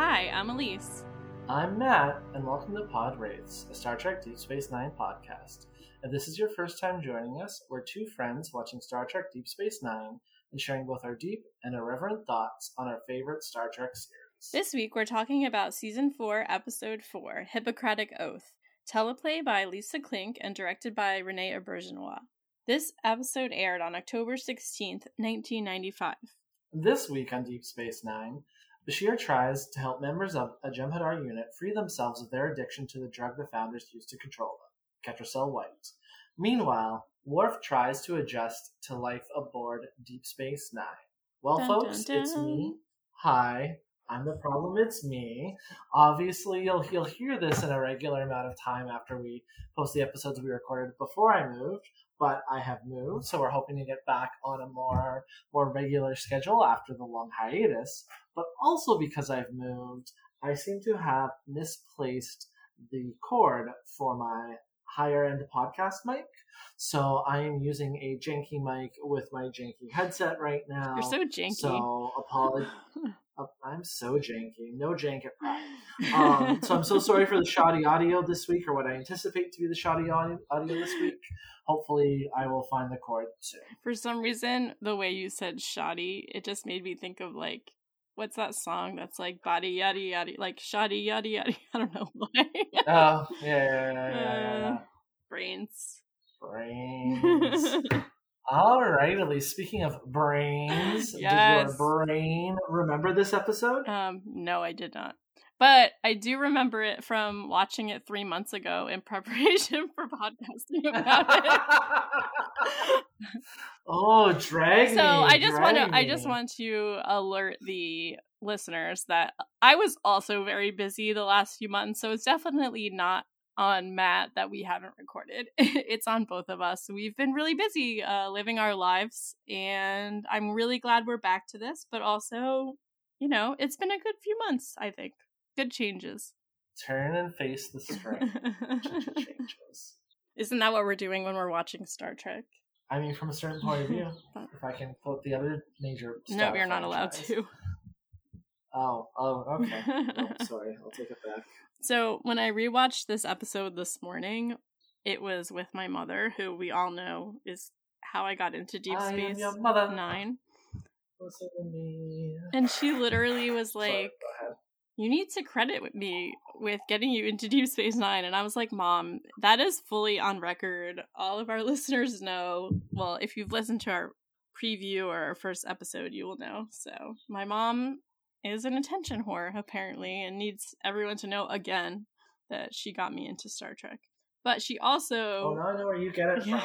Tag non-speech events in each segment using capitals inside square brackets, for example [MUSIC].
Hi, I'm Elise. I'm Matt, and welcome to Pod Wraiths, a Star Trek Deep Space Nine podcast. If this is your first time joining us, we're two friends watching Star Trek Deep Space Nine and sharing both our deep and irreverent thoughts on our favorite Star Trek series. This week we're talking about Season 4, Episode 4, Hippocratic Oath, teleplay by Lisa Klink and directed by Renee Auberjonois. This episode aired on October 16th, 1995. This week on Deep Space Nine, Bashir tries to help members of a Jem'Hadar unit free themselves of their addiction to the drug the Founders used to control them, Ketracel White. Meanwhile, Worf tries to adjust to life aboard Deep Space Nine. Well, Dun, folks, dun, it's me. Hi, I'm the problem. It's me. Obviously, you'll you'll hear this in a regular amount of time after we post the episodes we recorded before I moved. But I have moved, so we're hoping to get back on a more more regular schedule after the long hiatus. But also because I've moved, I seem to have misplaced the cord for my higher end podcast mic. So I am using a janky mic with my janky headset right now. You're so janky. So apology. [LAUGHS] I'm so janky. No jank at Pride. [LAUGHS] Um, so I'm so sorry for the shoddy audio this week, or what I anticipate to be the shoddy audio, audio this week. Hopefully, I will find the cord soon. For some reason, the way you said shoddy, it just made me think of like, what's that song that's like body yada yada, like shoddy yada yada? [LAUGHS] I don't know why. Oh, yeah, yeah, yeah, yeah, yeah, yeah. Brains. Brains. [LAUGHS] All right, Elise. Speaking of brains, Yes. [LAUGHS] did your brain remember this episode? Um, no, I did not. But I do remember it from watching it three months ago in [LAUGHS] preparation for podcasting about it. [LAUGHS] oh, drag so I just want to I just want to alert the listeners that I was also very busy the last few months, so it's definitely not on Matt that we haven't recorded. [LAUGHS] it's on both of us. We've been really busy uh, living our lives, and I'm really glad we're back to this. But also, you know, it's been a good few months. I think good changes. turn and face the strain. Changes. [LAUGHS] Isn't that what we're doing when we're watching Star Trek? I mean, from a certain point of view, [LAUGHS] if I can quote the other major. no, you're not allowed to. Oh, oh, okay. No, [LAUGHS] sorry, I'll take it back. So when I rewatched this episode this morning, it was with my mother, who we all know is how I got into Deep I Space your mother. Nine. And she literally was like, ahead. You need to credit me with getting you into Deep Space Nine. And I was like, Mom, that is fully on record. All of our [LAUGHS] listeners know. Well, if you've listened to our preview or our first episode, you will know. So my mom is an attention whore, apparently, and needs everyone to know again that she got me into Star Trek. But she also Oh, now I know where you get it from.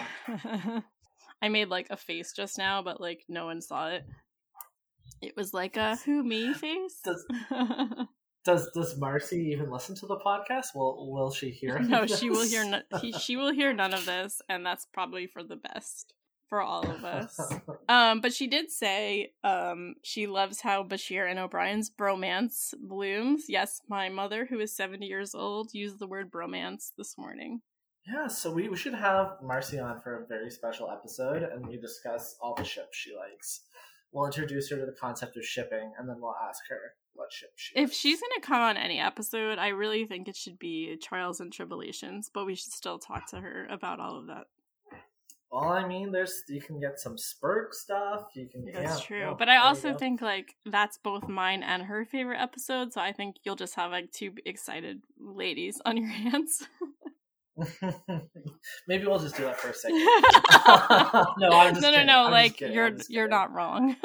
yeah. [LAUGHS] I made like a face just now, but like no one saw it. It was like a who me [LAUGHS] face. Does [LAUGHS] does does Marcy even listen to the podcast? Will will she hear? no, of she will hear. No- he, she will hear none of this, and that's probably for the best for all of us. [LAUGHS] Um, but she did say um she loves how Bashir and O'Brien's bromance blooms. Yes, my mother, who is seventy years old, used the word bromance this morning. yeah, so we, we should have Marcy on for a very special episode, and we discuss all the ships she likes. We'll introduce her to the concept of shipping, and then we'll ask her what ship she. If likes. she's gonna come on any episode, I really think it should be Trials and Tribulations, but we should still talk to her about all of that. Well, I mean, there's you can get some Spurk stuff. You can. That's yeah, true. no, but I also think like that's both mine and her favorite episode, so I think you'll just have like two excited ladies on your [LAUGHS] hands. [LAUGHS] Maybe we'll just do that for a second. [LAUGHS] no, I'm just no, no, no. I'm Like you're you're not wrong.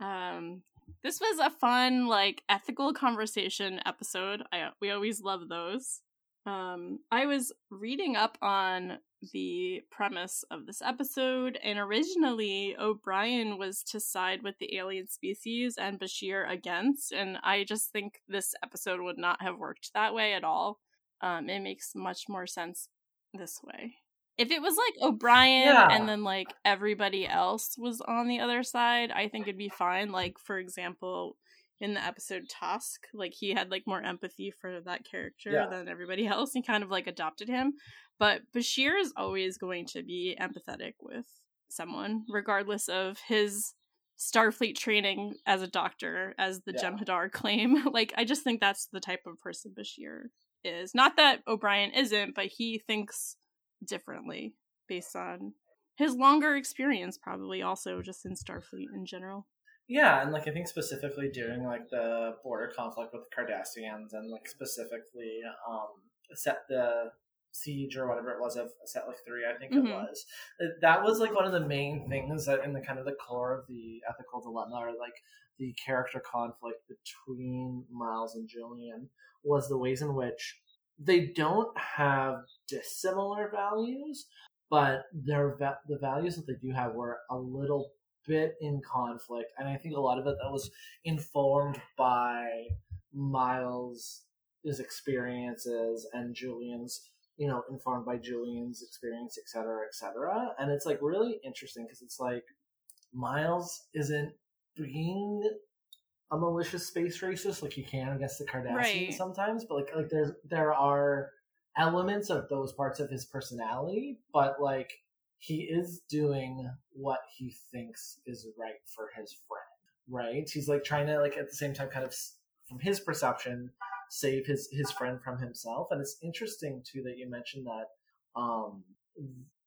um, this was a fun like ethical conversation episode. I we always love those. Um, I was reading up on the premise of this episode, and originally O'Brien was to side with the alien species and Bashir against, and I just think this episode would not have worked that way at all. Um, it makes much more sense this way. If it was like O'Brien Yeah. and then like everybody else was on the other side, I think it'd be fine. Like for example, in the episode Tosk, like he had like more empathy for that character Yeah. than everybody [LAUGHS] else and kind of like adopted him. But Bashir is always going to be empathetic with someone, regardless of his Starfleet training as a doctor, as the yeah. Jem'Hadar [LAUGHS] claim. like, I just think that's the type of person Bashir is. Not that O'Brien isn't, but he thinks differently based on his longer experience, probably also just in Starfleet in general. Yeah, and like I think specifically during like the border conflict with the Cardassians, and like specifically um set the siege or whatever it was of Setlik three i think mm-hmm. it was that was like one of the main things that in the kind of the core of the ethical dilemma or like the character conflict between miles and julian was the ways in which they don't have dissimilar values but their the values that they do have were a little bit in conflict and i think a lot of it that was informed by miles' experiences and julian's you know, informed by Julian's experience, et cetera, et cetera. And it's like really interesting because it's like Miles isn't being a malicious space racist like you can against the Cardassians right. sometimes, but like like there's there are elements of those parts of his personality, but like he is doing what he thinks is right for his friend, right? He's like trying to like at the same time kind of from his perception save his his friend from himself. And it's interesting too that you mentioned that. Um,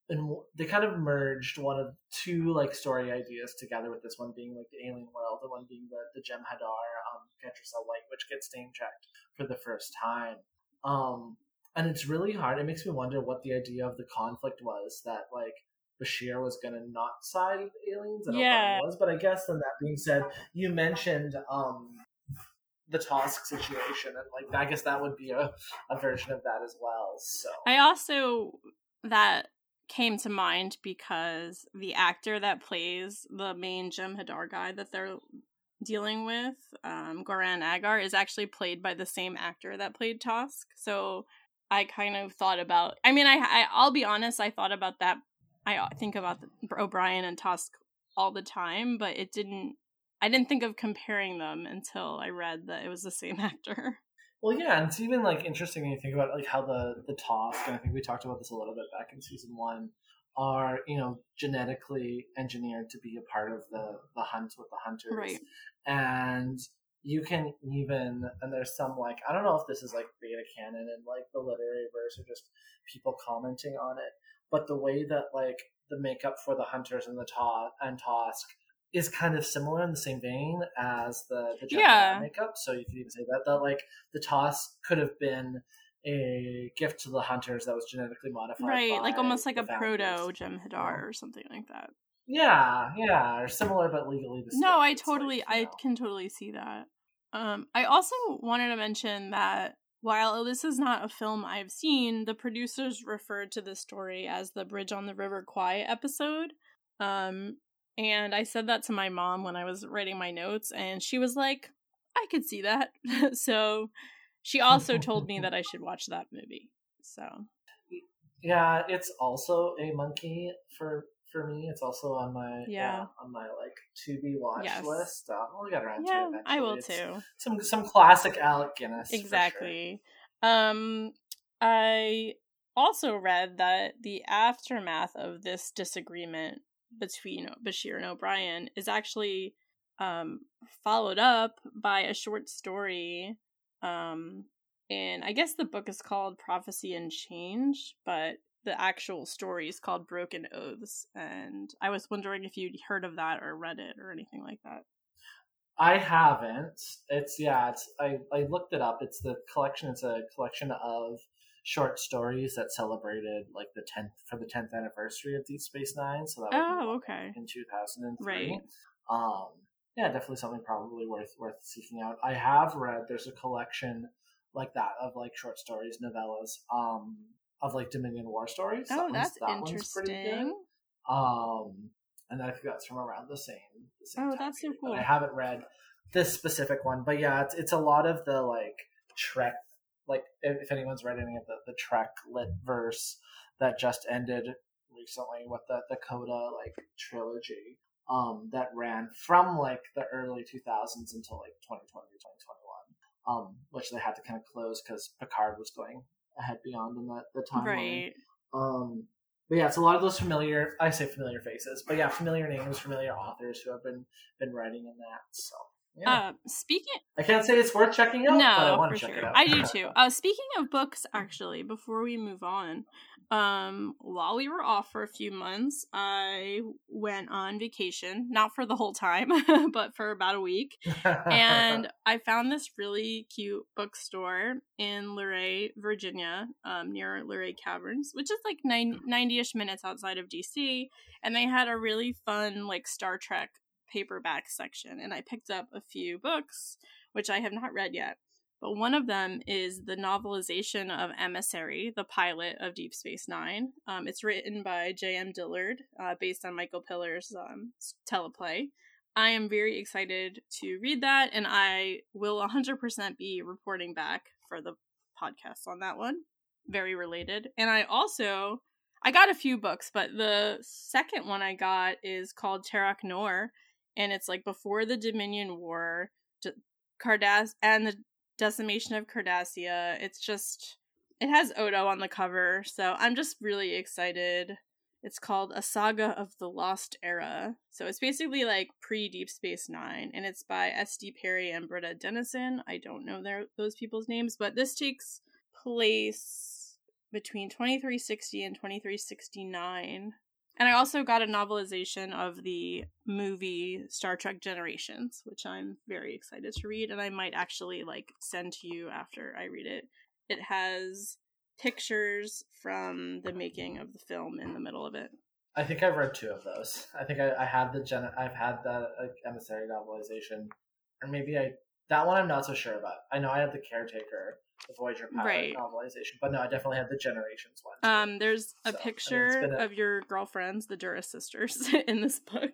and they kind of merged one of two like story ideas together with this one being like the alien world, the one being the the Jem'Hadar um Ketracel White, which gets name checked for the first time. Um, and it's really hard. It makes me wonder what the idea of the conflict was that like Bashir was going to not side with aliens. I yeah. was, but I guess then that being said, you mentioned um the Tosk situation, and like I guess that would be a, a version of that as well. So I also that came to mind because the actor that plays the main Jem'Hadar guy that they're dealing with, um, Goran Agar, is actually played by the same actor that played Tosk. So I kind of thought about. I mean, I, I I'll be honest. I thought about that. I uh, think about the, O'Brien and Tosk all the time, but it didn't I didn't think of comparing them until I read that it was the same [LAUGHS] actor. Well, yeah, and it's even like interesting when you think about like how the the Tosk, and I think we talked about this a little bit back in season one, are you know genetically engineered to be a part of the the hunt with the hunters, right? And you can even and there's some like I don't know if this is like beta canon and like the literary verse or just people commenting on it, but the way that like the makeup for the hunters and the Tosk and Tosk is kind of similar in the same vein as the the yeah. makeup. So you could even say that that like the Tosk could have been a gift to the hunters that was genetically modified, right? Like almost like a proto Jem'Hadar or something like that. Yeah, yeah, or similar but legally distinct. No, I totally, like, I know. can totally see that. Um, I also wanted to mention that while this is not a film I've seen, the producers referred to this story as the Bridge on the River Kwai episode. Um, and I said that to my mom when I was writing my notes, and she was like, I could see that. [LAUGHS] so she also told me that I should watch that movie. So yeah, it's also a monkey for for me. It's also on my yeah, yeah on my like to be watch yes. list. Uh, we'll get around yeah, to it. Eventually. I will it's too. Some some classic Alec Guinness. Exactly. Sure. Um, I also read that the aftermath of this disagreement between Bashir and O'Brien is actually um, followed up by a short story. Um, and I guess the book is called Prophecy and Change, but the actual story is called Broken Oaths. And I was wondering if you'd heard of that or read it or anything like that. I haven't. It's yeah. It's I I looked it up. It's the collection. It's a collection of short stories that celebrated like the 10th for the 10th anniversary of Deep Space Nine. So that oh, okay. In 2003. Right. Um, yeah, definitely something probably worth worth seeking out. I have read there's a collection like that of like short stories, novellas, um, of like Dominion War stories. Oh, that that's that interesting. Um, and I think that's from around the same. The same oh, that's so cool. I haven't read this specific one, but yeah, it's it's a lot of the like Trek like if anyone's read any of the, the Trek lit verse that just ended recently with the, the Coda like trilogy um, that ran from like the early 2000s until like 2020 2021 um, which they had to kind of close because Picard was going ahead beyond in that the timeline. Right. Um, but yeah, it's a lot of those familiar. I say familiar faces, but yeah, familiar names, familiar authors who have been been writing in that. So yeah. Uh, speaking, I can't say it's worth checking out, no, but I want for to check sure. it out. I do [LAUGHS] too. Uh, speaking of books, actually, before we move on, um, while we were off for a few months, I went on vacation, not for the whole time, [LAUGHS] but for about a week, and [LAUGHS] I found this really cute bookstore in Luray, Virginia, um, near Luray Caverns, which is like 90 ish minutes outside of DC. And they had a really fun, like, Star Trek paperback section. And I picked up a few books, which I have not read yet. But one of them is the novelization of Emissary, the pilot of Deep Space Nine. Um, it's written by J.M. Dillard, uh, based on Michael Piller's um, teleplay. I am very excited to read that, and I will 100% be reporting back for the podcast on that one. Very related. And I also I got a few books, but the second one I got is called Terok Nor, and it's like before the Dominion War, Cardass and the decimation of Cardassia. It's just it has Odo on the cover, so I'm just really excited. It's called A Saga of the Lost Era. So it's basically like pre Deep Space Nine, and it's by S.D. Perry and Britta Dennison. I don't know their those people's names, but this takes place between 2360 and 2369. And I also got a novelization of the movie Star Trek Generations, which I'm very excited to read, and I might actually like send to you after I read it. It has pictures from the making of the film in the middle of it. I think I've read two of those. I think I, I had the gen. I've had the like, emissary novelization, or maybe I that one I'm not so sure about. I know I had the caretaker, the Voyager pilot Right. novelization, but no, I definitely had the Generations one. too. Um, there's a So, I mean, picture a- of your girlfriends, the Duras sisters, [LAUGHS] in this book,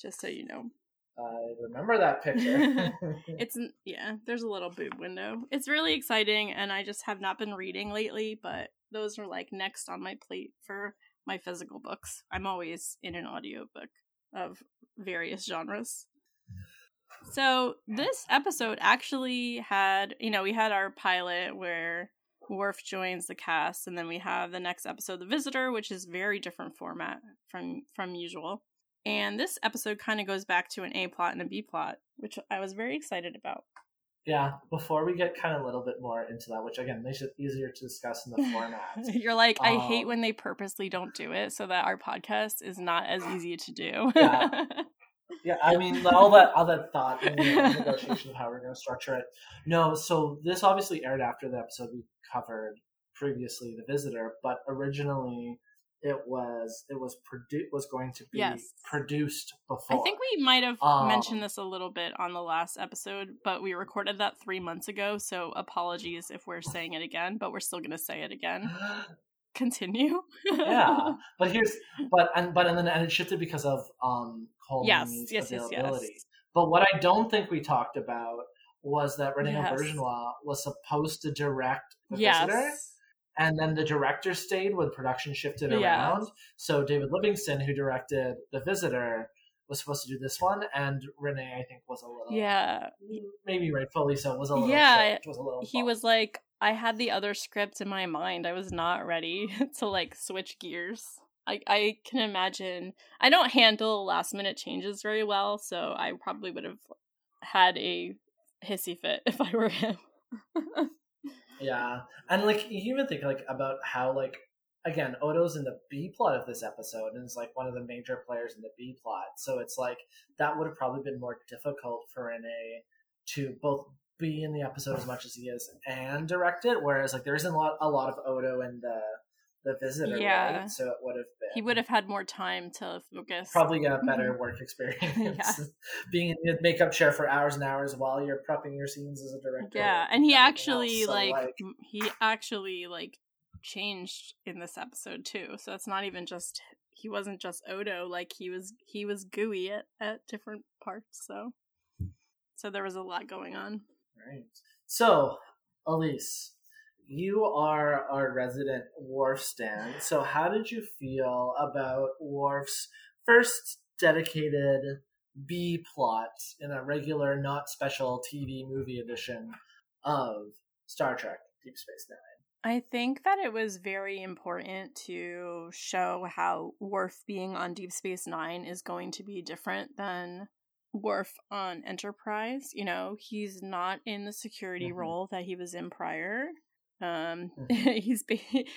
just so you know. I remember that picture. [LAUGHS] It's yeah, there's a little boob window. It's really exciting, and I just have not been reading lately, but those are like next on my plate for my physical books. I'm always in an audiobook of various genres. So this episode actually had, you know, we had our pilot where Worf joins the cast, and then we have the next episode, The Visitor, which is very different format from from usual. And this episode kind of goes back to an A plot and a B plot, which I was very excited about. yeah, before we get kind of a little bit more into that, which again makes it easier to discuss in the format. [LAUGHS] You're like, I hate Um, when they purposely don't do it so that our podcast is not as easy to do. Yeah. [LAUGHS] Yeah, I mean all that all that thought and you [LAUGHS] know, negotiation of how we're going to structure it. No, so this obviously aired after the episode we covered previously, The Visitor, but originally it was it was produ- was going to be Yes. produced before. I think we might have Um, mentioned this a little bit on the last episode, but we recorded that three months ago, so apologies if we're saying it again, but we're still going to say it again. [GASPS] [LAUGHS] Continue. yeah, [LAUGHS] but here's but and but and then and it shifted because of um Coleman's Yes, yes, yes, availability. yes. But what I don't think we talked about was that Renee Yes. Auberjonois was supposed to direct the yes. visitor. and then the director stayed when production shifted around. So David Livingston, who directed The Visitor, was supposed to do this one, and Renee, I think, was a little Yeah. maybe rightfully so, was a little Yeah, was a little He bummed. was like, I had the other script in my mind. I was not ready [LAUGHS] to like switch gears. I, I can imagine. I don't handle last minute changes very well, so I probably would have had a hissy fit [LAUGHS] if I were him. yeah, and like you even think like about how like again Odo's in the B plot of this episode and is like one of the major players in the B plot, so it's like that would have probably been more difficult for Renee to both be in the episode as much as he is and direct it. Whereas like there isn't a lot a lot of Odo in the the visitor, Yeah. right? So it would have been he would have had more time to focus. probably get a mm-hmm. better work [LAUGHS] experience Yeah. [LAUGHS] being in the makeup chair for hours and hours while you're prepping your scenes as a director. Yeah, and he actually else. So, like, m- he actually like changed in this episode too. So it's not even just he wasn't just Odo. Like he was he was gooey at at different parts. So so there was a lot going on. So, Elise, you are our resident Worf stan. So, how did you feel about Worf's first dedicated B plot in a regular, not special TV movie edition of Star Trek Deep Space Nine? I think that it was very important to show how Worf being on Deep Space Nine is going to be different than Worf on Enterprise. You know, he's not in the security mm-hmm. role that he was in prior. Um, [LAUGHS] mm-hmm. he's be-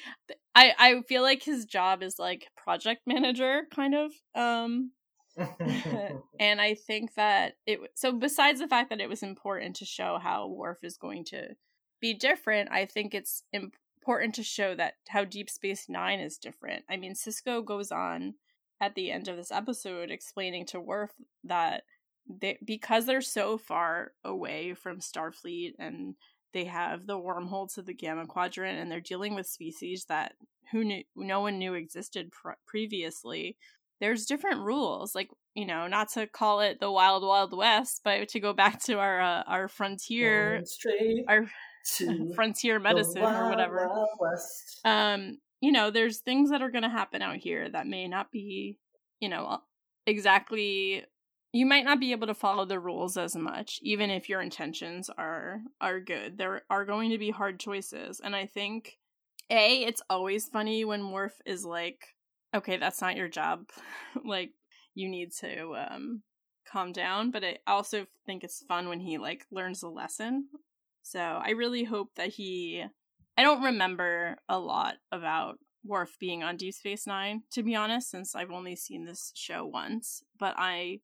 I I feel like his job is like project manager kind of. Um, [LAUGHS] [LAUGHS] and I think that it so besides the fact that it was important to show how Worf is going to be different, I think it's important to show that how Deep Space 9 is different. I mean, Sisko goes on at the end of this episode explaining to Worf that they because they're so far away from Starfleet and they have the wormhole to the Gamma Quadrant and they're dealing with species that who knew no one knew existed pr- previously. There's different rules, like you know, not to call it the Wild Wild West, but to go back to our uh, our frontier, our [LAUGHS] frontier medicine or whatever. Um, you know, there's things that are going to happen out here that may not be, you know, exactly you might not be able to follow the rules as much even if your intentions are are good. There are going to be hard choices and i think a it's always funny when Worf is like okay that's not your job. [LAUGHS] Like you need to um calm down. But i also think it's fun when he like learns a lesson. So i really hope that he i don't remember a lot about Worf being on Deep Space Nine, to be honest, since I've only seen this show once. But I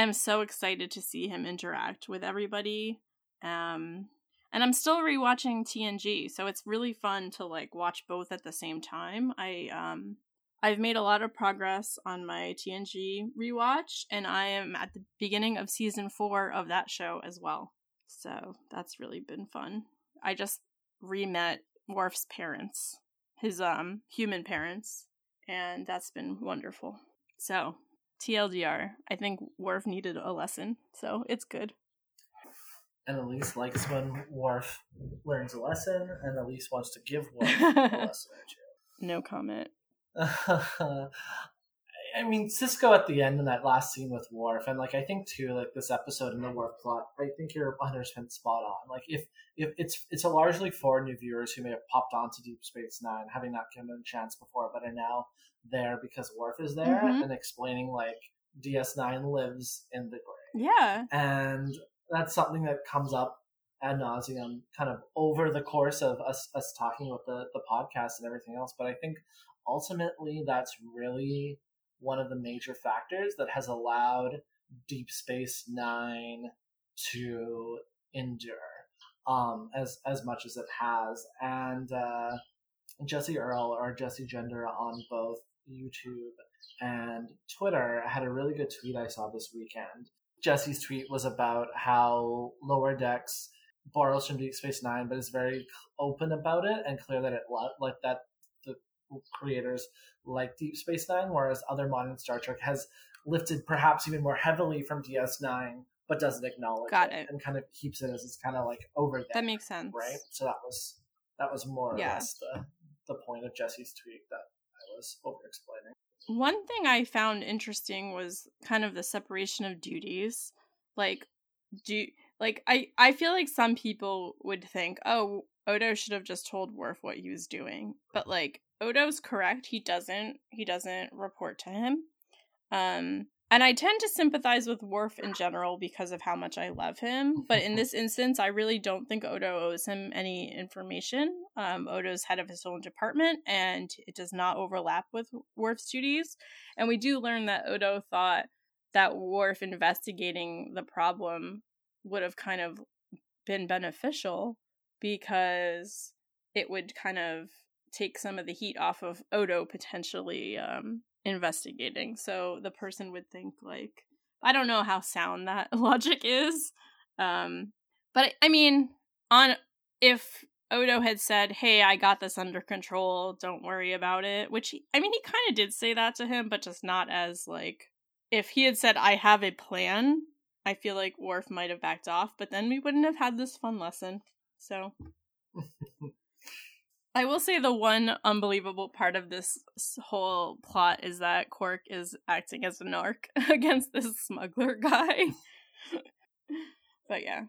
am so excited to see him interact with everybody. Um, and I'm still rewatching TNG, so it's really fun to like watch both at the same time. I um I've made a lot of progress on my TNG rewatch, and I am at the beginning of season four of that show as well. So that's really been fun. I just re-met Worf's parents, his um human parents, and that's been wonderful. So TLDR, I think Worf needed a lesson, so it's good. And Elise likes when Worf learns a lesson, and Elise wants to give [LAUGHS] Worf a lesson No comment. [LAUGHS] I mean, Sisko at the end in that last scene with Worf, and like I think too, like this episode in the Worf plot, I think you're 100 percent spot on. Like if if it's it's a largely for new viewers who may have popped onto Deep Space Nine, having not given a chance before, but are now there because Worf is there mm-hmm. and explaining like DS9 lives in the gray. Yeah, and that's something that comes up ad nauseum, kind of over the course of us us talking about the the podcast and everything else. But I think ultimately that's really one of the major factors that has allowed Deep Space Nine to endure um, as as much as it has. And uh, Jessie Earl or Jessie Gender on both YouTube and Twitter had a really good tweet I saw this weekend. Jessie's tweet was about how Lower Decks borrows from Deep Space Nine, but is very open about it and clear that it like that the creators like Deep Space Nine, whereas other modern Star Trek has lifted perhaps even more heavily from DS9, but doesn't acknowledge Got it, it. and kind of keeps it as it's kind of like over there. That makes sense, right? So that was that was more or yeah. less the the point of Jessie's tweet that I was over explaining. One thing I found interesting was kind of the separation of duties. Like do like I I feel like some people would think, "Oh, Odo should have just told Worf what he was doing." But like Odo's correct. He doesn't he doesn't report to him. Um and I tend to sympathize with Worf in general because of how much I love him. But in [LAUGHS] this instance, I really don't think Odo owes him any information. Um, Odo's head of his own department, and it does not overlap with Worf's duties. And we do learn that Odo thought that Worf investigating the problem would have kind of been beneficial because it would kind of take some of the heat off of Odo potentially um, investigating. So the person would think like I don't know how sound that [LAUGHS] logic is. Um, but I mean, on if Odo had said, "Hey, I got this under control. Don't worry about it," which he, I mean, he kind of did say that to him, but just not as like if he had said, "I have a plan." I feel like Worf might have backed off, but then we wouldn't have had this fun lesson. So [LAUGHS] I will say the one unbelievable part of this whole plot is that Quark is acting as a narc [LAUGHS] against this smuggler guy. [LAUGHS] but yeah.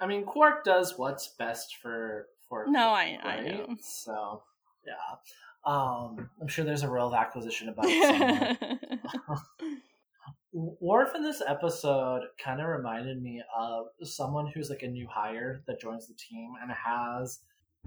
I mean, Quark does what's best for for. No, I- I know. So yeah, um, I'm sure there's a real acquisition about it. [LAUGHS] Worf in this episode kind of reminded me of someone who's like a new hire that joins the team and has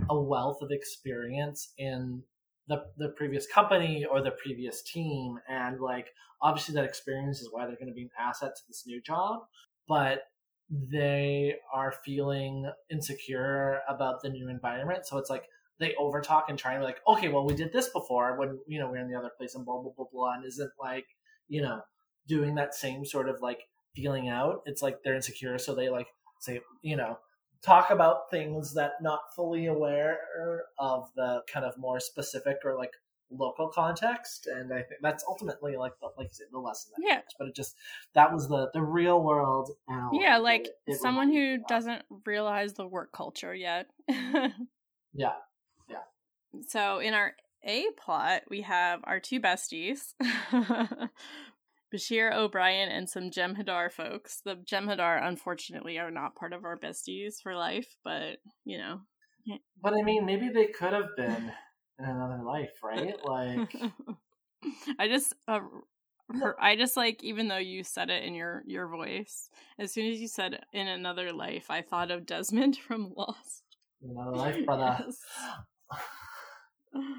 a wealth of experience in the the previous company or the previous team. And like obviously that experience is why they're going to be an asset to this new job but they are feeling insecure about the new environment. So it's like they overtalk and try and be like okay well we did this before when you know we are in the other place and blah blah blah blah and isn't like you know doing that same sort of like feeling out. It's like they're insecure so they like say you know talk about things that not fully aware of the kind of more specific or like local context and i think that's ultimately like the like you said, the lesson that yeah. but it just that was the the real world Yeah, like it- it someone who doesn't realize the work culture yet. [LAUGHS] Yeah. Yeah So in our A plot, we have our two besties, [LAUGHS] Bashir O'Brien and some Jem'Hadar folks. The Jem'Hadar, unfortunately, are not part of our besties for life, but you know. but i mean maybe they could have been in another life right like [LAUGHS] I just, uh, her, I just like even though you said it in your your voice, as soon as you said in another life, I thought of Desmond [LAUGHS] from Lost. another life brother [LAUGHS] Yes. [SIGHS]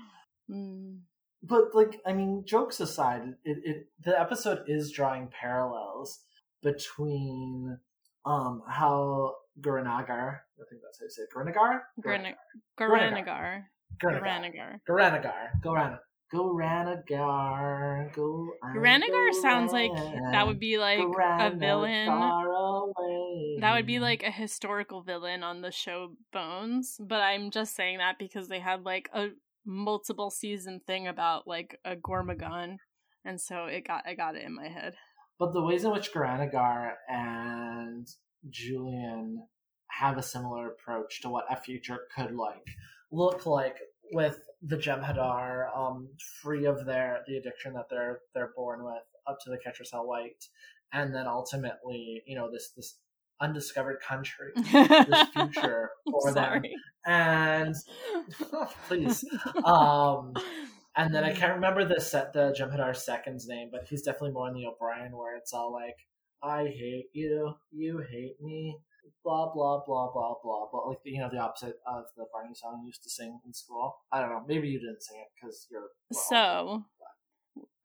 Mm. But like i mean jokes aside it, it the episode is drawing parallels between um how Guranagar, I think that's how you say it, Guranagar. Garanagar. Guranagar. Garanagar. Guranagar. Guranagar. Go. Garanagar sounds like that would be like a villain. Away. That would be like a historical villain on the show Bones, but I'm just saying that because they had like a multiple season thing about like a Gormogon, and so it got I got it in my head. But the ways in which Garanagar and Julian have a similar approach to what a future could like look like with the Jem'Hadar, um, free of their the addiction that they're they're born with, up to the Ketracel White, and then ultimately, you know, this this undiscovered country, [LAUGHS] this future for them, and [LAUGHS] [LAUGHS] please, um, and then I can't remember the set the Jem'Hadar second's name, but he's definitely more in the O'Brien where it's all like, I hate you, you hate me, blah blah blah blah blah blah. Like you know the opposite of the Barney song you used to sing in school. I don't know. Maybe you didn't sing it because you're well, So,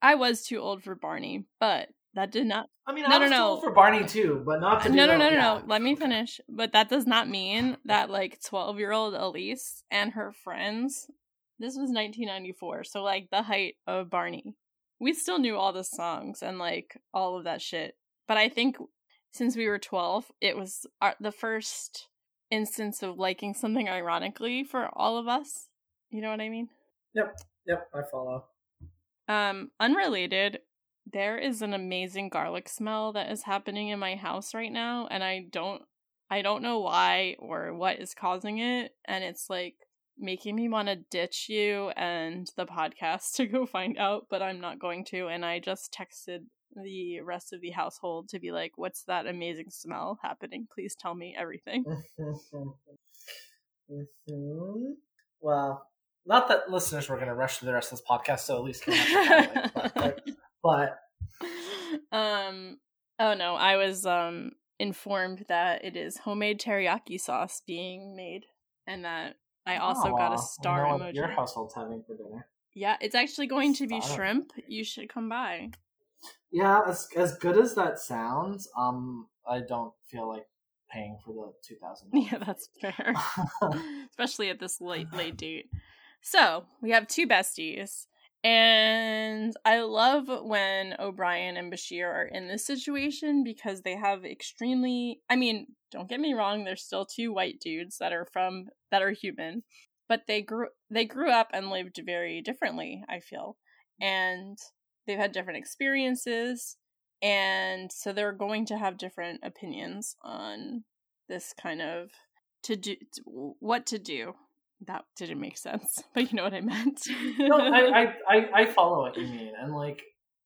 I was too old for Barney, but that did not. I mean, no, I was no, no. for Barney too, but not to No, no, no, no, yeah. no. Let me finish. But that does not mean that like twelve year old Elise and her friends. This was 1994, so like the height of Barney. We still knew all the songs and like all of that shit. But I think since we were 12, it was our, the first instance of liking something ironically for all of us. You know what I mean? Yep. Yep, I follow. Um, unrelated, there is an amazing garlic smell that is happening in my house right now, and I don't I don't know why or what is causing it, and it's like making me want to ditch you and the podcast [LAUGHS] to go find out, but I'm not going to, and I just texted the rest of the household to be like, What's that amazing smell happening? Please tell me everything. [LAUGHS] hmm Well, not that listeners were going to rush through the rest of this podcast, so at least can have the highlights, [LAUGHS] but, [LAUGHS] um oh no i was um informed that it is homemade teriyaki sauce being made and that i also oh, got a star know emoji. Your household's having for dinner. yeah it's actually going to be shrimp. You should come by. Yeah, as as good as that sounds, um, I don't feel like paying for the two thousand. [LAUGHS] yeah that's fair. [LAUGHS] Especially at this late late date. So we have two besties and i love when o'brien and bashir are in this situation because they have extremely i mean don't get me wrong they're still two white dudes that are from that are human but they grew they grew up and lived very differently i feel. And they've had different experiences and so they're going to have different opinions on this kind of to do what to do that didn't make sense [LAUGHS] but you know what i meant no, I, I, [LAUGHS] I, I follow what you mean, and like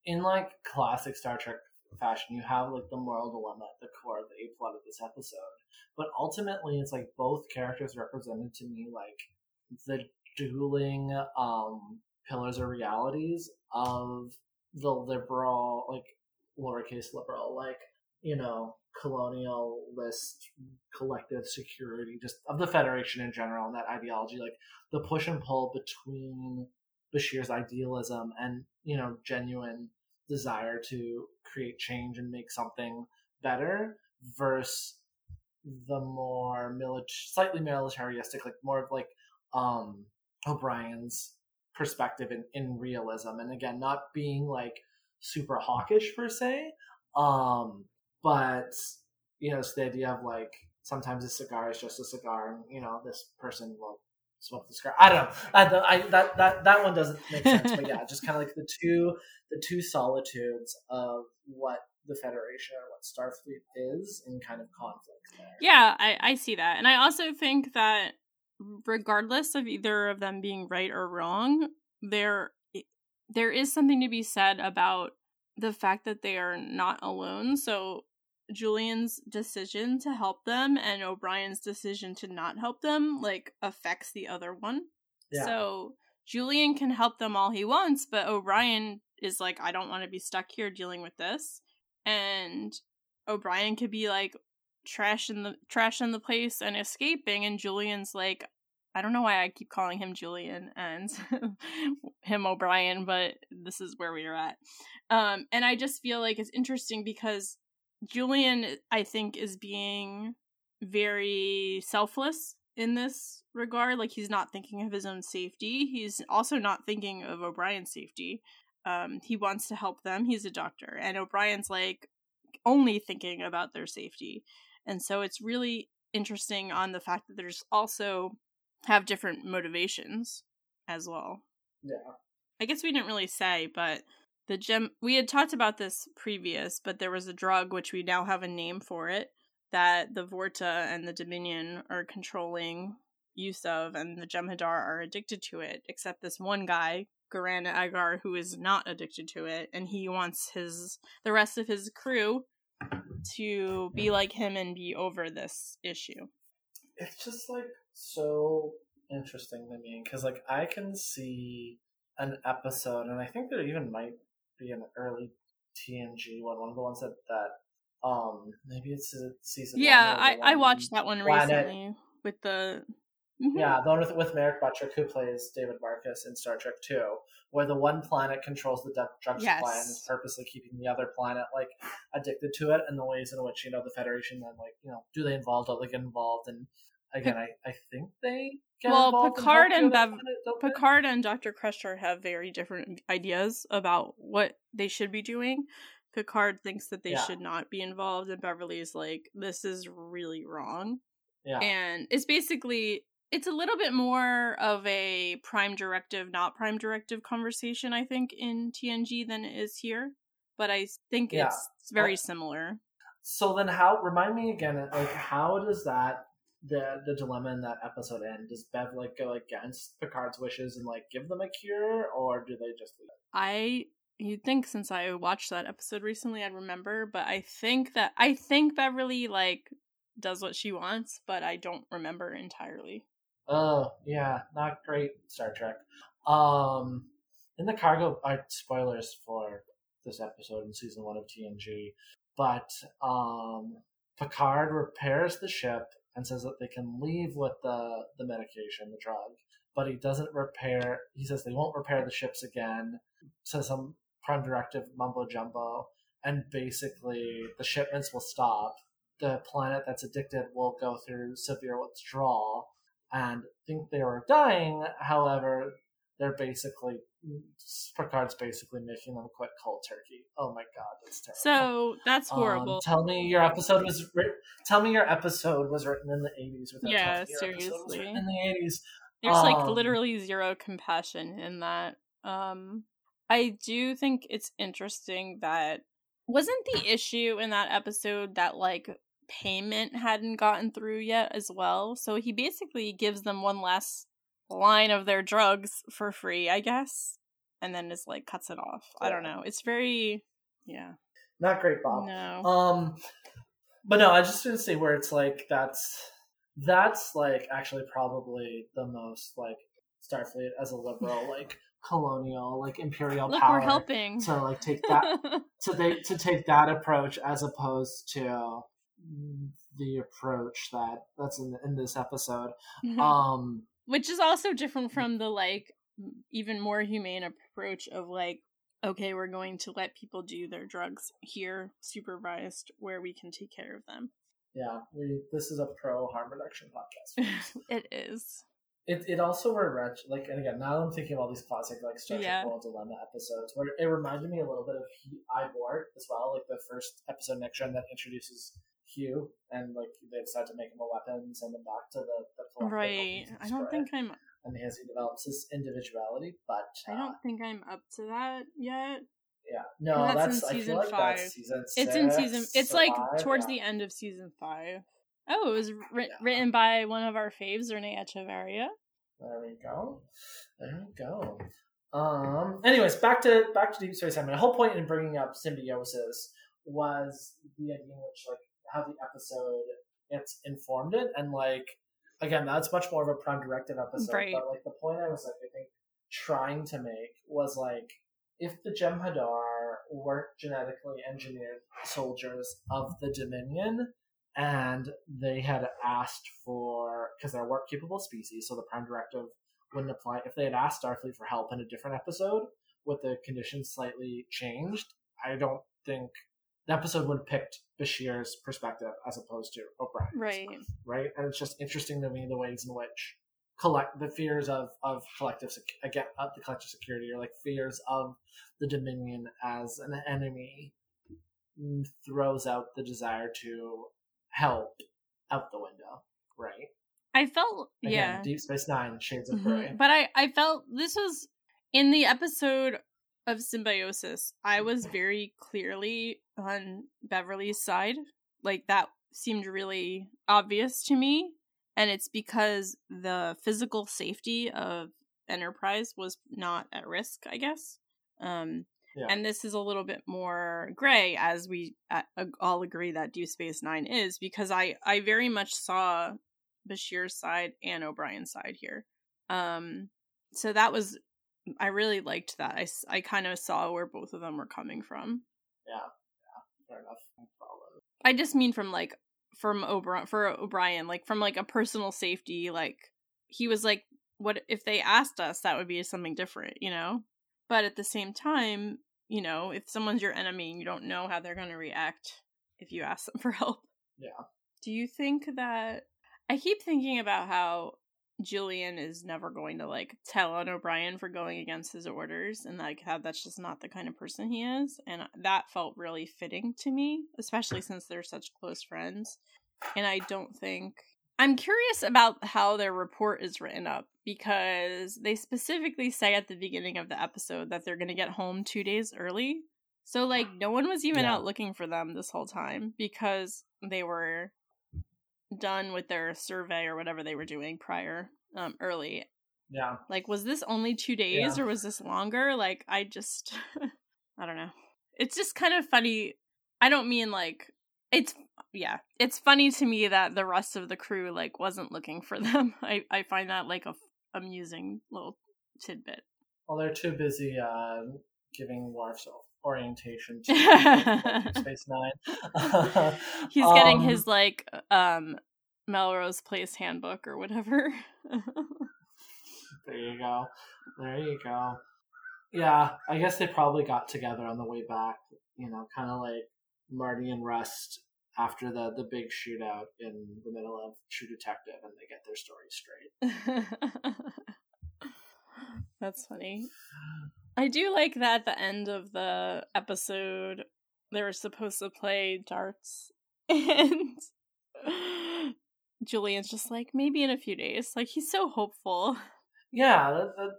in like classic Star Trek fashion, you have like the moral dilemma at the core of the A plot of this episode. But ultimately, it's like both characters represented to me like the dueling um, pillars or realities of the liberal, like lowercase liberal, like you know, colonialist collective security, just of the Federation in general, and that ideology, like the push and pull between Bashir's idealism and you know genuine desire to create change and make something better versus the more military, slightly militaristic, like more of like um O'Brien's perspective in, in realism, and again, not being like super hawkish per se, um, but you know, it's the idea of like sometimes a cigar is just a cigar, and you know, this person will smoke the cigar. I don't know. I, I, that that that one doesn't make sense, but yeah, [LAUGHS] just kind of like the two the two solitudes of what the Federation or what Starfleet is in kind of conflict there. Yeah, I, I see that. And I also think that regardless of either of them being right or wrong, there there is something to be said about the fact that they are not alone. So Julian's decision to help them and O'Brien's decision to not help them like affects the other one. Yeah. So Julian can help them all he wants, but O'Brien is like, I don't want to be stuck here dealing with this. And O'Brien could be like trash in the trash in the place and escaping, and Julian's like, I don't know why I keep calling him Julian and [LAUGHS] him O'Brien, but this is where we are at. Um, and I just feel like it's interesting because Julian, I think, is being very selfless in this regard. Like he's not thinking of his own safety. He's also not thinking of O'Brien's safety. Um, he wants to help them. He's a doctor, and O'Brien's like only thinking about their safety. And so it's really interesting on the fact that there's also have different motivations as well. Yeah. I guess we didn't really say, but the gem we had talked about this previous, but there was a drug which we now have a name for it that the Vorta and the Dominion are controlling use of, and the Jem'Hadar are addicted to it. Except this one guy, Garan Agar, who is not addicted to it, and he wants his the rest of his crew to be like him and be over this issue. It's just like so interesting to me because like I can see an episode, and I think there even might be an early TNG one, one of the ones that that um maybe it's a season. Yeah, I I watched that one planet. recently with the. Mm-hmm. Yeah, the one with, with Merritt Butrick, who plays David Marcus in Star Trek Two, where the one planet controls the drug yes. supply and is purposely keeping the other planet like addicted to it, and the ways in which you know the Federation then like you know do they involve, don't they get involved, and again, I, I think they well Picard and Bev Picard and Dr. Crusher have very different ideas about what they should be doing. Picard thinks that they yeah. should not be involved, and Beverly's like, "This is really wrong." Yeah, and it's basically it's a little bit more of a prime directive, not prime directive conversation, I think, in TNG than it is here. But I think yeah. it's, it's very similar. So then, how remind me again? Like, how does that the the dilemma in that episode end? Does Bev like go against Picard's wishes and like give them a cure, or do they just leave? I you'd think since I watched that episode recently, I'd remember, but I think that I think Beverly like does what she wants, but I don't remember entirely. Oh yeah, not great Star Trek. Um, in the cargo, uh, spoilers for this episode in season one of TNG, but um, Picard repairs the ship and says that they can leave with the, the medication, the drug, but he doesn't repair. He says they won't repair the ships again. Says some prime directive mumbo jumbo, and basically the shipments will stop. The planet that's addicted will go through severe withdrawal and think they are dying. However, they're basically Picard's basically making them quit cold turkey. Oh my god, that's terrible. So that's um, horrible. Um, tell me your episode was ri- tell me your episode was written in the eighties. Yeah, seriously, in the eighties. There's um, like literally zero compassion in that. Um, I do think it's interesting that wasn't the issue in that episode that like payment hadn't gotten through yet as well. So he basically gives them one last line of their drugs for free, I guess, and then just like cuts it off. I don't know. It's very yeah. not great, Bob. No. Um, but no, I just didn't see where it's like that's that's like actually probably the most like Starfleet as a liberal [LAUGHS] like colonial like imperial Look, power we're helping. to like take that [LAUGHS] to they to take that approach as opposed to the approach that that's in in this episode. Um, Which is also different from the like even more humane approach of like, okay, we're going to let people do their drugs here, supervised, where we can take care of them. yeah, we this is a pro harm reduction podcast. [LAUGHS] it is. It it also were wretch like and again now I'm thinking of all these classic like Trek Yeah. Dilemma episodes where it reminded me a little bit of Hugh I Borg as well like the first episode next gen that introduces Hugh and like they decide to make him a weapon and send him back to the, the Right. I don't think. I'm and as he develops his individuality but I uh, don't think I'm up to that yet. yeah no That's that's, in I season like five. season It's in season it's like five, towards yeah. the end of season 5. Oh, it was writ- Yeah. written by one of our faves, René Echevarria. There we go. There we go. Um. Anyways, back to back to Deep Space Nine. My whole point in bringing up symbiosis was the idea in which like how the episode it's informed it, and like again, that's much more of a prime directive episode. Right. But like the point I was like I think trying to make was like if the Jem'Hadar weren't genetically engineered soldiers of the Dominion, and they had asked for because they're a warp capable species, so the prime directive wouldn't apply. If they had asked Starfleet for help in a different episode with the conditions slightly changed, I don't think the episode would have picked Bashir's perspective as opposed to O'Brien's. Right. Right, and it's just interesting to me the ways in which collect the fears of of collective sec- again of the collective security or like fears of the Dominion as an enemy throws out the desire to help out the window. Right. I felt Again, yeah. Deep Space Nine, Shades of Mhm. Grey. But I I felt this was in the episode of symbiosis. I was very clearly on Beverly's side. Like that seemed really obvious to me, and it's because the physical safety of Enterprise was not at risk, I guess. Um Yeah. and this is a little bit more gray as we all agree that Deep Space 9 is because I I very much saw Bashir's side and O'Brien's side here. Um, so that was I really liked that. I, I kind of saw where both of them were coming from. Yeah, yeah, fair enough. I. I just mean from like from O'Brien for O'Brien, like from like a personal safety. Like he was like, what if they asked us? That would be something different, you know. But at the same time, you know, if someone's your enemy and you don't know how they're going to react if you ask them [LAUGHS] for help. Yeah. Do you think that I keep thinking about how Julian is never going to like tell on O'Brien for going against his orders and like how that's just not the kind of person he is and that felt really fitting to me especially since they're such close friends and I don't think I'm curious about how their report is written up because they specifically say at the beginning of the episode that they're going to get home 2 days early so like no one was even Yeah. out looking for them this whole time because they were done with their survey or whatever they were doing prior um early. Yeah, like was this only two days Yeah. or was this longer? Like i just [LAUGHS] i don't know. It's just kind of funny. I don't mean like it's yeah it's funny to me that the rest of the crew like wasn't looking for [LAUGHS] them. I i find that like a f- amusing little tidbit. Well, they're too busy uh, giving Worf orientation [LAUGHS] to Space Nine. [LAUGHS] he's getting Um, his like um melrose place handbook or whatever There you go. There you go. Yeah, I guess they probably got together on the way back. You know, kind of like Marty and Rust after the the big shootout in the middle of True Detective, and they get their story straight. [LAUGHS] That's funny. I do like that at the end of the episode they were supposed to play darts [LAUGHS] and Julian's just like maybe in a few days. Like he's so hopeful. Yeah, that, that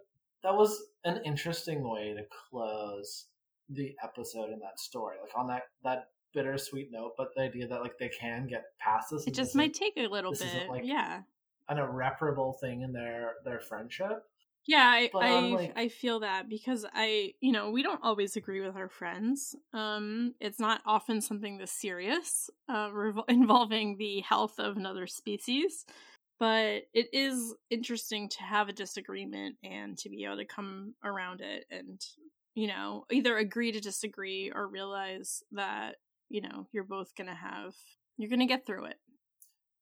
that was an interesting way to close the episode in that story, like on that that bittersweet note. But the idea that like they can get past this, It just this might take a little bit. like- yeah. an irreparable thing in their their friendship. Yeah, I But I, like- I feel that because I you know we don't always agree with our friends. Um, it's not often something this serious, uh, revol- [LAUGHS] involving the health of another species. But it is interesting to have a disagreement and to be able to come around it and you know either agree to disagree or realize that you know you're both gonna have you're gonna get through it.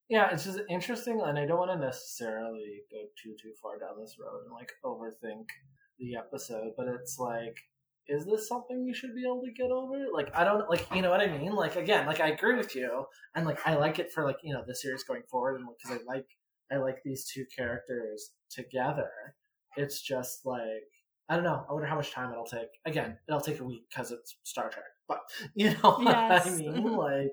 Yeah, it's just interesting, and I don't want to necessarily go too too far down this road and like overthink the episode, but it's like, is this something you should be able to get over? Like, I don't like, you know what I mean? Like, again, like I agree with you, and like I like it for like you know the series going forward, and because I like I like these two characters together. It's just like I don't know. I wonder how much time it'll take. Again, it'll take a week because it's Star Trek, but [LAUGHS] you know what Yes. I mean? [LAUGHS] Like.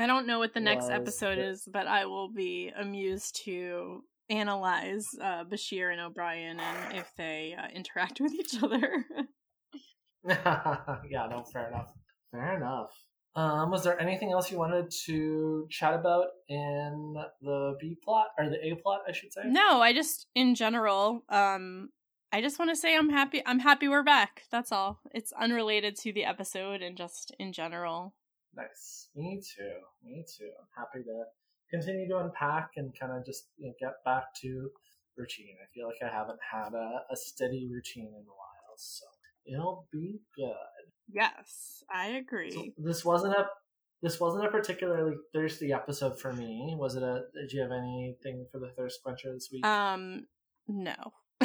I don't know what the next was episode the- is, but I will be amused to analyze uh, Bashir and O'Brien and if they uh, interact [LAUGHS] with each other. [LAUGHS] yeah, no, fair enough. Fair enough. Um, was there anything else you wanted to chat about in the B plot or the A plot, I should say? no, I just in general, um, I just want to say I'm happy. I'm happy we're back. That's all. It's unrelated to the episode and just in general. Nice. Me too. Me too. I'm happy to continue to unpack and kind of just you know, get back to routine. I feel like I haven't had a, a steady routine in a while, so it'll be good. Yes, I agree. So this wasn't a this wasn't a particularly thirsty episode for me. Was it a? Did you have anything for the thirst quencher this week? Um, no. [LAUGHS]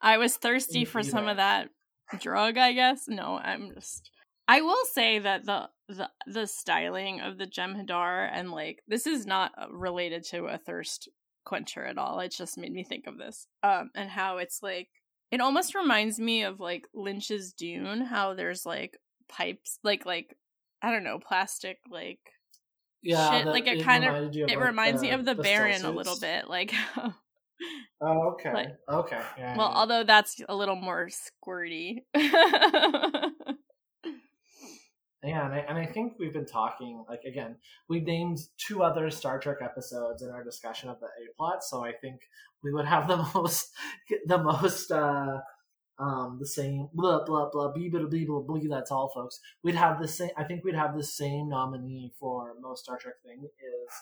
I was thirsty Me for some of that drug, I guess. No, I'm just I will say that the the the styling of the Jem'Hadar and like this is not uh, related to a thirst quencher at all. It just made me think of this. Um and how it's like it almost reminds me of like Lynch's Dune, how there's like pipes like like I don't know, plastic like yeah, shit, that- like it kind of- it reminds me of the, still Baron a little bit. Like Oh, [LAUGHS] okay. Like- okay. Yeah, Well, yeah. although that's a little more squirty. [LAUGHS] Yeah, and I, and I think we've been talking like again, we named two other Star Trek episodes in our discussion of the A plot, so I think we would have the [LAUGHS] most the most uh um the same blah blah blah blah blah blah blah. That's all, folks. We'd have the same. I think we'd have the same nominee for most Star Trek thing is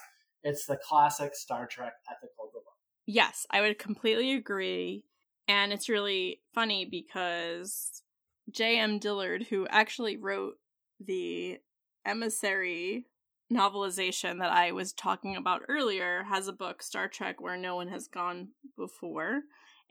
it's the classic Star Trek ethical dilemma. Yes, I would completely agree, and it's really funny because J.M. Dillard, who actually wrote the emissary novelization that I was talking about earlier, has a book, Star Trek Where No One Has Gone Before.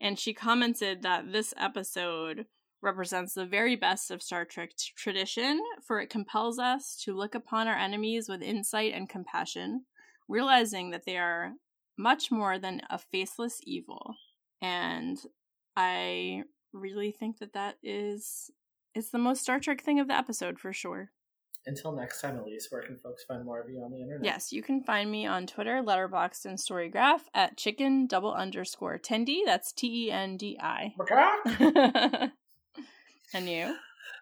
And she commented that this episode represents the very best of Star Trek t- tradition, for it compels us to look upon our enemies with insight and compassion, realizing that they are much more than a faceless evil. And I really think that that is it's the most Star Trek thing of the episode for sure. Until next time, Elise, where can folks find more of you on the internet? Yes, you can find me on Twitter, Letterboxd, and Storygraph at chicken double underscore tendi. That's T E N D I. [LAUGHS] And you?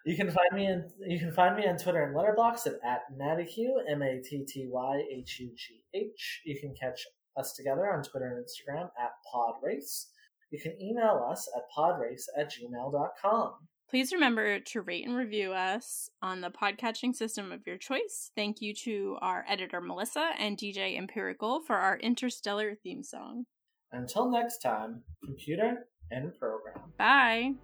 You can find me in you can find me on Twitter and Letterboxd at, at Mattyhugh, M A T T Y H U G H. You can catch us together on Twitter and Instagram at podwraiths. You can email us at podwraiths at gmail.com. Please remember to rate and review us on the podcatching system of your choice. Thank you to our editor Melissa and DJ Empirical for our interstellar theme song. Until next time, computer and program. Bye.